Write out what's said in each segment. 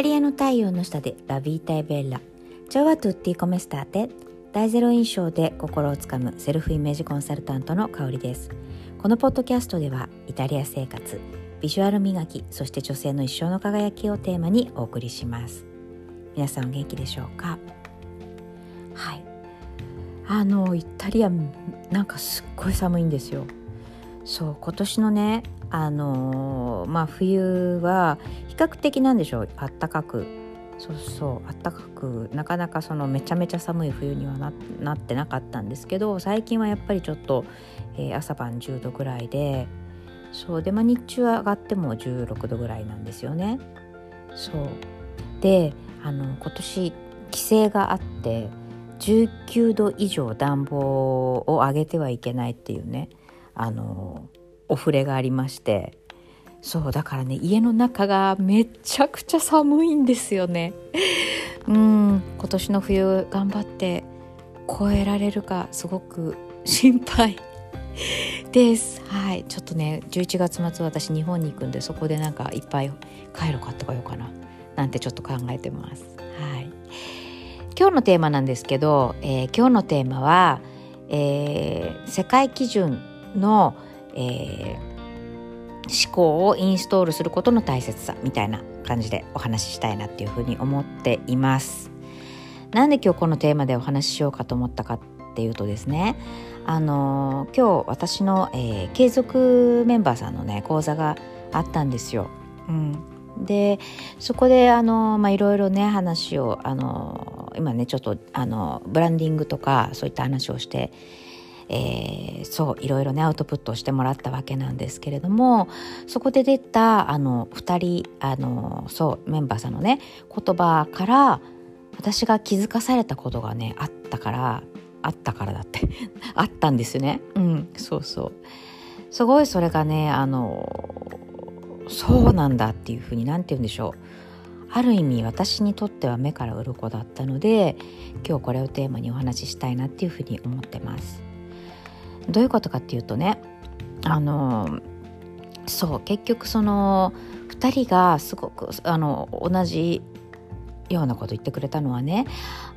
タリアの太陽の下でラビータエベッラ。チョワトゥッティコメスターテ。大ゼロ印象で心をつかむセルフイメージコンサルタントの香りです。このポッドキャストではイタリア生活ビジュアル磨きそして女性の一生の輝きをテーマにお送りします。皆さんお元気でしょうか？はい。あのイタリアなんかすっごい寒いんですよ。そう今年のねあのー、まあ冬は較的なんでしょう？あったかく。そうそう。あったかく。なかなかそのめちゃめちゃ寒い冬にはななってなかったんですけど最近はやっぱりちょっと、えー、朝晩10度ぐらいでそう。で、まあ、日中は上がっても16度ぐらいなんですよね。そう。であの今年規制があって19度以上暖房を上げてはいけないっていうねあのお触れがありまして。そうだからね家の中がめちゃくちゃ寒いんですよね。うん今年の冬頑張って超えられるかすごく心配。です。はいちょっとね11月末私日本に行くんでそこでなんかいっぱいカイロ買ってこようかな。なんてちょっと考えてます。はい。今日のテーマなんですけど、えー、今日のテーマは、えー、世界基準の、えー、思考をインストールすることの大切さみたいな感じでお話ししたいなっていうふうに思っています。なんで今日このテーマでお話ししようかと思ったかっていうとですねあの、今日私の、えー、継続メンバーさんのね講座があったんですよ。うん、でそこであの、まあ、いろいろね話をあの今ねちょっとあのブランディングとかそういった話をしてえー、そういろいろねアウトプットをしてもらったわけなんですけれどもそこで出たあの2人あのそうメンバーさんのね言葉から私が気づかされたことがねあったからあったからだって あったんですね。うんそうそう。すごいそれがねあのそうなんだっていうふうに何て言うんでしょう。ある意味私にとっては目から鱗だったので今日これをテーマにお話ししたいなっていうふうに思ってます。どういうことかっていうとねあのそう結局その2人がすごくあの同じようなこと言ってくれたのはね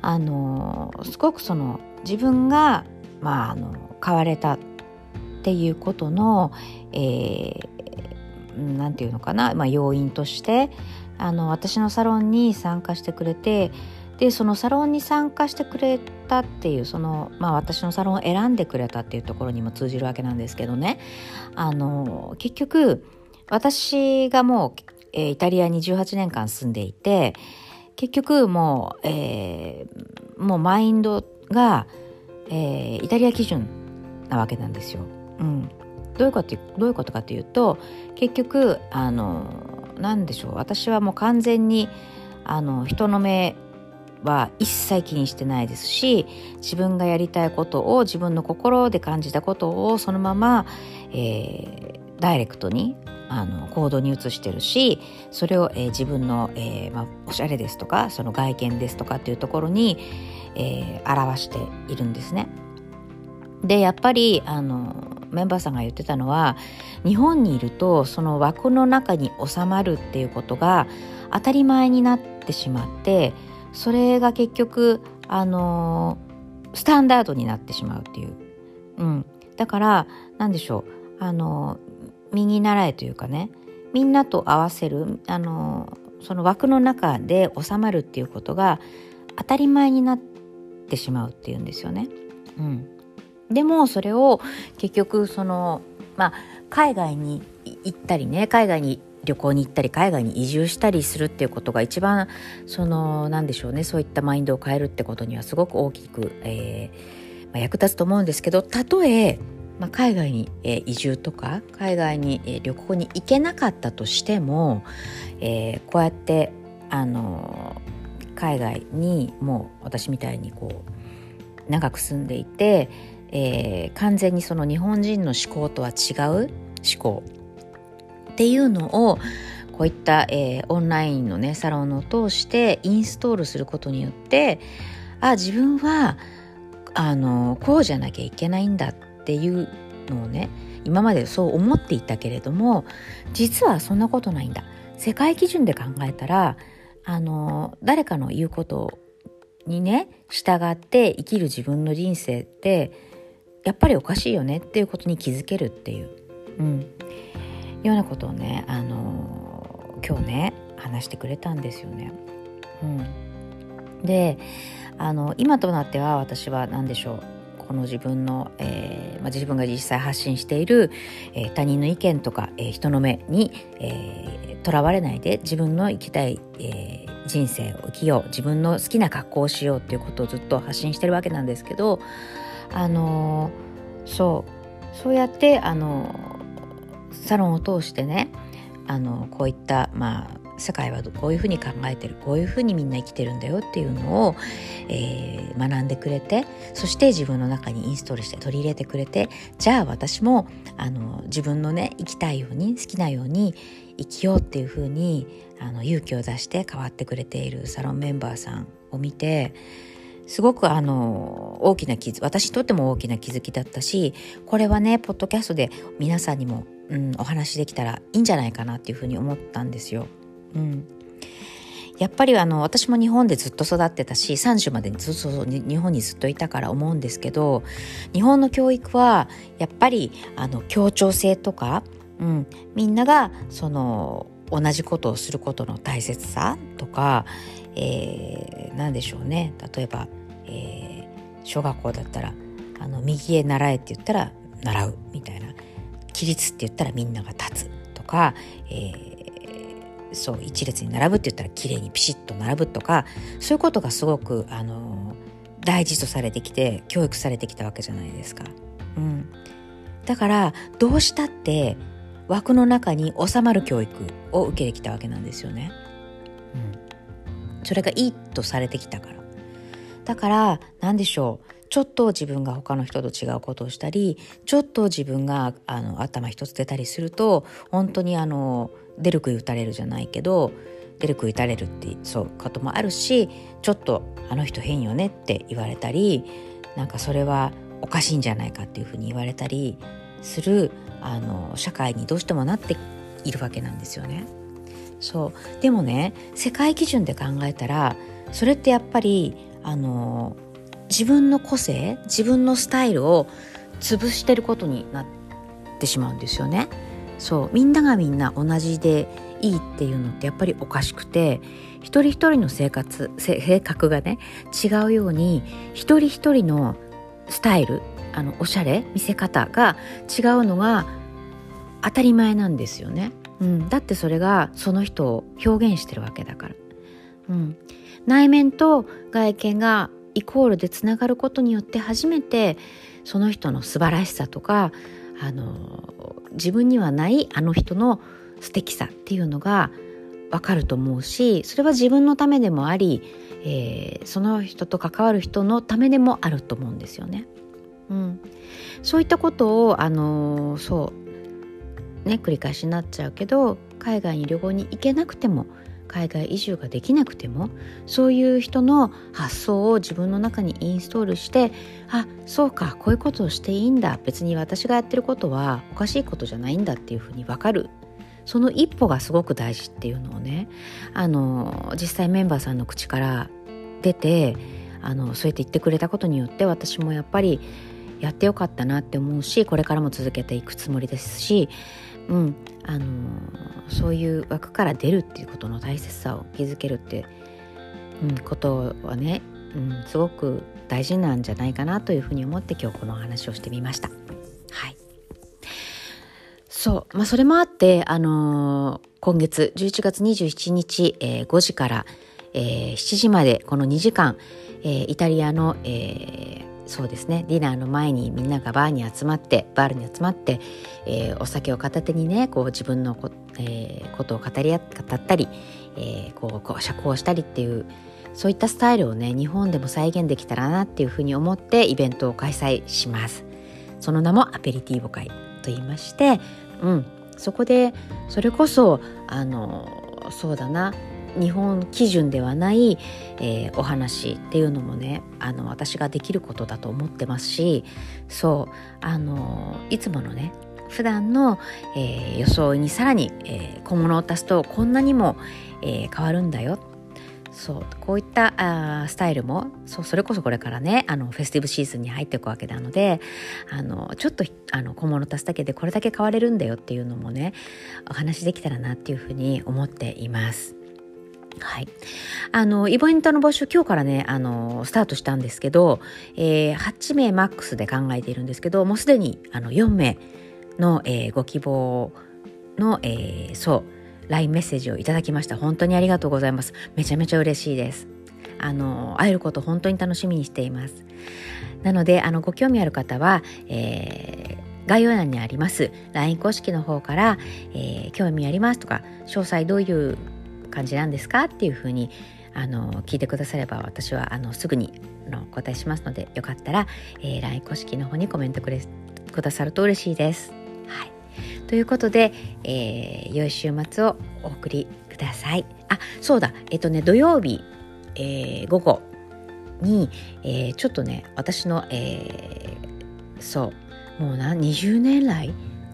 あのすごくその自分が、まあ、あの変われたっていうことの、えー、ていうのかな、まあ、要因としてあの私のサロンに参加してくれてでそのサロンに参加してくれたっていうその、まあ、私のサロンを選んでくれたっていうところにも通じるわけなんですけどね。あの結局私がもう、えー、イタリアに18年間住んでいて結局もう、えー、もうマインドが、えー、イタリア基準なわけなんですよ。うん、どういうことどういうことかというと結局あの何でしょう。私はもう完全にあの人の目は一切気にしてないですし自分がやりたいことを自分の心で感じたことをそのまま、えー、ダイレクトにあの行動に移してるしそれを、えー、自分の、えーまあ、おしゃれですとかその外見ですとかっていうところに、えー、表しているんですね。でやっぱりあのメンバーさんが言ってたのは日本にいるとその枠の中に収まるっていうことが当たり前になってしまってそれが結局あのスタンダードになってしまうっていう、うん、だから何でしょう。あの右習えというかね。みんなと合わせる。あのその枠の中で収まるっていうことが当たり前になってしまうっていうんですよね。うん、でもそれを結局そのまあ海外に行ったりね。海外に旅行に行ったり海外に移住したりするっていうことが一番その何でしょうね。そういったマインドを変えるってことにはすごく大きく、えーまあ、役立つと思うんですけど。たとえ、まあ、海外に、えー、移住とか海外に、えー、旅行に行けなかったとしても、えー、こうやってあの海外にもう私みたいにこう長く住んでいて、えー、完全にその日本人の思考とは違う思考。っていうのをこういった、えー、オンラインのねサロンを通してインストールすることによってあ自分はあのこうじゃなきゃいけないんだっていうのをね今までそう思っていたけれども実はそんなことないんだ。世界基準で考えたらあの誰かの言うことにね従って生きる自分の人生ってやっぱりおかしいよねっていうことに気づけるっていう、うん、ようなことをね、あの今日ね話してくれたんですよね。うん、であの今となっては私は何でしょうこの自分の、えーまあ、自分が実際発信している、えー、他人の意見とか、えー、人の目にとら、えー、われないで自分の生きたい、えー、人生を生きよう自分の好きな格好をしようっていうことをずっと発信してるわけなんですけどあのー、そうそうやってあのー、サロンを通してねあのこういったまあ世界はこういうふうに考えてるこういうふうにみんな生きてるんだよっていうのを、えー、学んでくれてそして自分の中にインストールして取り入れてくれてじゃあ私もあの自分のね生きたいように好きなように生きようっていうふうにあの勇気を出して変わってくれているサロンメンバーさんを見てすごくあの大きな気づ私にとっても大きな気づきだったしこれはねポッドキャストで皆さんにも、うん、お話できたらいいんじゃないかなっていうふうに思ったんですよ。うん、やっぱりあの私も日本でずっと育ってたし30までずっと日本にずっといたから思うんですけど日本の教育はやっぱりあの協調性とか、うん、みんながその同じことをすることの大切さとか、えー、何でしょうね。例えば、えー、小学校だったらあの右へ習えって言ったら習うみたいな。起立って言ったらみんなが立つとか、えーそう一列に並ぶって言ったら綺麗にピシッと並ぶとかそういうことがすごくあの大事とされてきて教育されてきたわけじゃないですか。うん、だからどうしたって枠の中に収まる教育を受けてきたわけなんですよね。うん、それがいいとされてきたから。だから何でしょうちょっと自分が他の人と違うことをしたりちょっと自分があの頭一つ出たりすると本当にあの出る杭打たれるじゃないけど出る杭打たれるってそうこともあるしちょっとあの人変よねって言われたりなんかそれはおかしいんじゃないかっていうふうに言われたりするあの社会にどうしてもなっているわけなんですよね。そうでもね世界基準で考えたらそれってやっぱりあの自分の個性自分のスタイルを潰してることになってしまうんですよね。そう。みんながみんな同じでいいっていうのってやっぱりおかしくて一人一人の生活性格がね違うように一人一人のスタイルあのおしゃれ見せ方が違うのが当たり前なんですよね、うん、だってそれがその人を表現してるわけだから、うん、内面と外見がイコールでつながることによって初めてその人の素晴らしさとかあの自分にはないあの人の素敵さっていうのがわかると思うしそれは自分のためでもあり、えー、その人と関わる人のためでもあると思うんですよね。うん、そういったことをあのそうね繰り返しになっちゃうけど海外に旅行に行けなくても海外移住ができなくてもそういう人の発想を自分の中にインストールしてあそうかこういうことをしていいんだ。別に私がやってることはおかしいことじゃないんだっていうふうに分かる。その一歩がすごく大事っていうのをねあの実際メンバーさんの口から出てあのそうやって言ってくれたことによって私もやっぱりやってよかったなって思うしこれからも続けていくつもりですしうん、あのそういう枠から出るっていうことの大切さを気づけるって、うん、ことはね、うん、すごく大事なんじゃないかなというふうに思って今日この話をしてみました。はい。そう、まあ、それもあって、あのー、今月11月27日、えー、5時から、えー、7時までこの2時間、えー、イタリアの、えー、そうですね。ディナーの前にみんながバーに集まってバールに集まって、えー、お酒を片手にねこう自分のこ,、えー、ことを語り合語ったり、えー、こうこう社交したりっていうそういったスタイルをね日本でも再現できたらなっていうふうに思ってイベントを開催します。その名もアペリティーボ会と言いましてうん。そこでそれこそあのそうだな。日本基準ではない、えー、お話っていうのもねあの私ができることだと思ってますしそうあのいつものね普段の、えー、装いにさらに、えー、小物を足すとこんなにも、えー、変わるんだよそうこういったあスタイルもそうそれこそこれからねあのフェスティブシーズンに入っていくわけなのであのちょっとあの小物足すだけでこれだけ変われるんだよっていうのもねお話できたらなっていうふうに思っています。はい。あの、イベントの募集、今日からね、あの、スタートしたんですけど、えー、8名マックスで考えているんですけど、もうすでに、あの、4名の、えー、ご希望の、えー、そう、LINE メッセージをいただきました。本当にありがとうございます。めちゃめちゃ嬉しいです。あの、会えること本当に楽しみにしています。なので、あの、ご興味ある方は、えー、概要欄にあります LINE 公式の方から、えー、興味ありますとか詳細どういう感じなんですか？っていうふうにあの聞いてくだされば私はあのすぐにのお答えしますのでよかったら、えー、LINE 公式の方にコメントくれくださると嬉しいです。はい、ということで、えー、良い週末をお送りください。あそうだえっ、とね土曜日、えー、午後に、えー、ちょっとね私の、えー、そうもうな20年来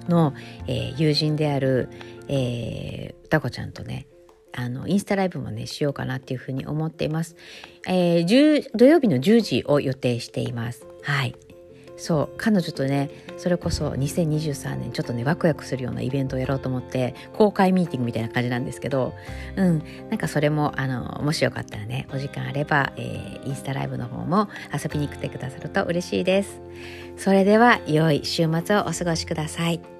の、えー、友人である、えー、歌子ちゃんとねあのインスタライブもねしようかなっていうふうに思っています、えー、土曜日の10時を予定しています。はい。そう彼女とねそれこそ2023年ちょっとねワクワクするようなイベントをやろうと思って公開ミーティングみたいな感じなんですけどうん。なんかそれもあのもしよかったらねお時間あれば、えー、インスタライブの方も遊びに来てくださると嬉しいです。それでは良い週末をお過ごしください。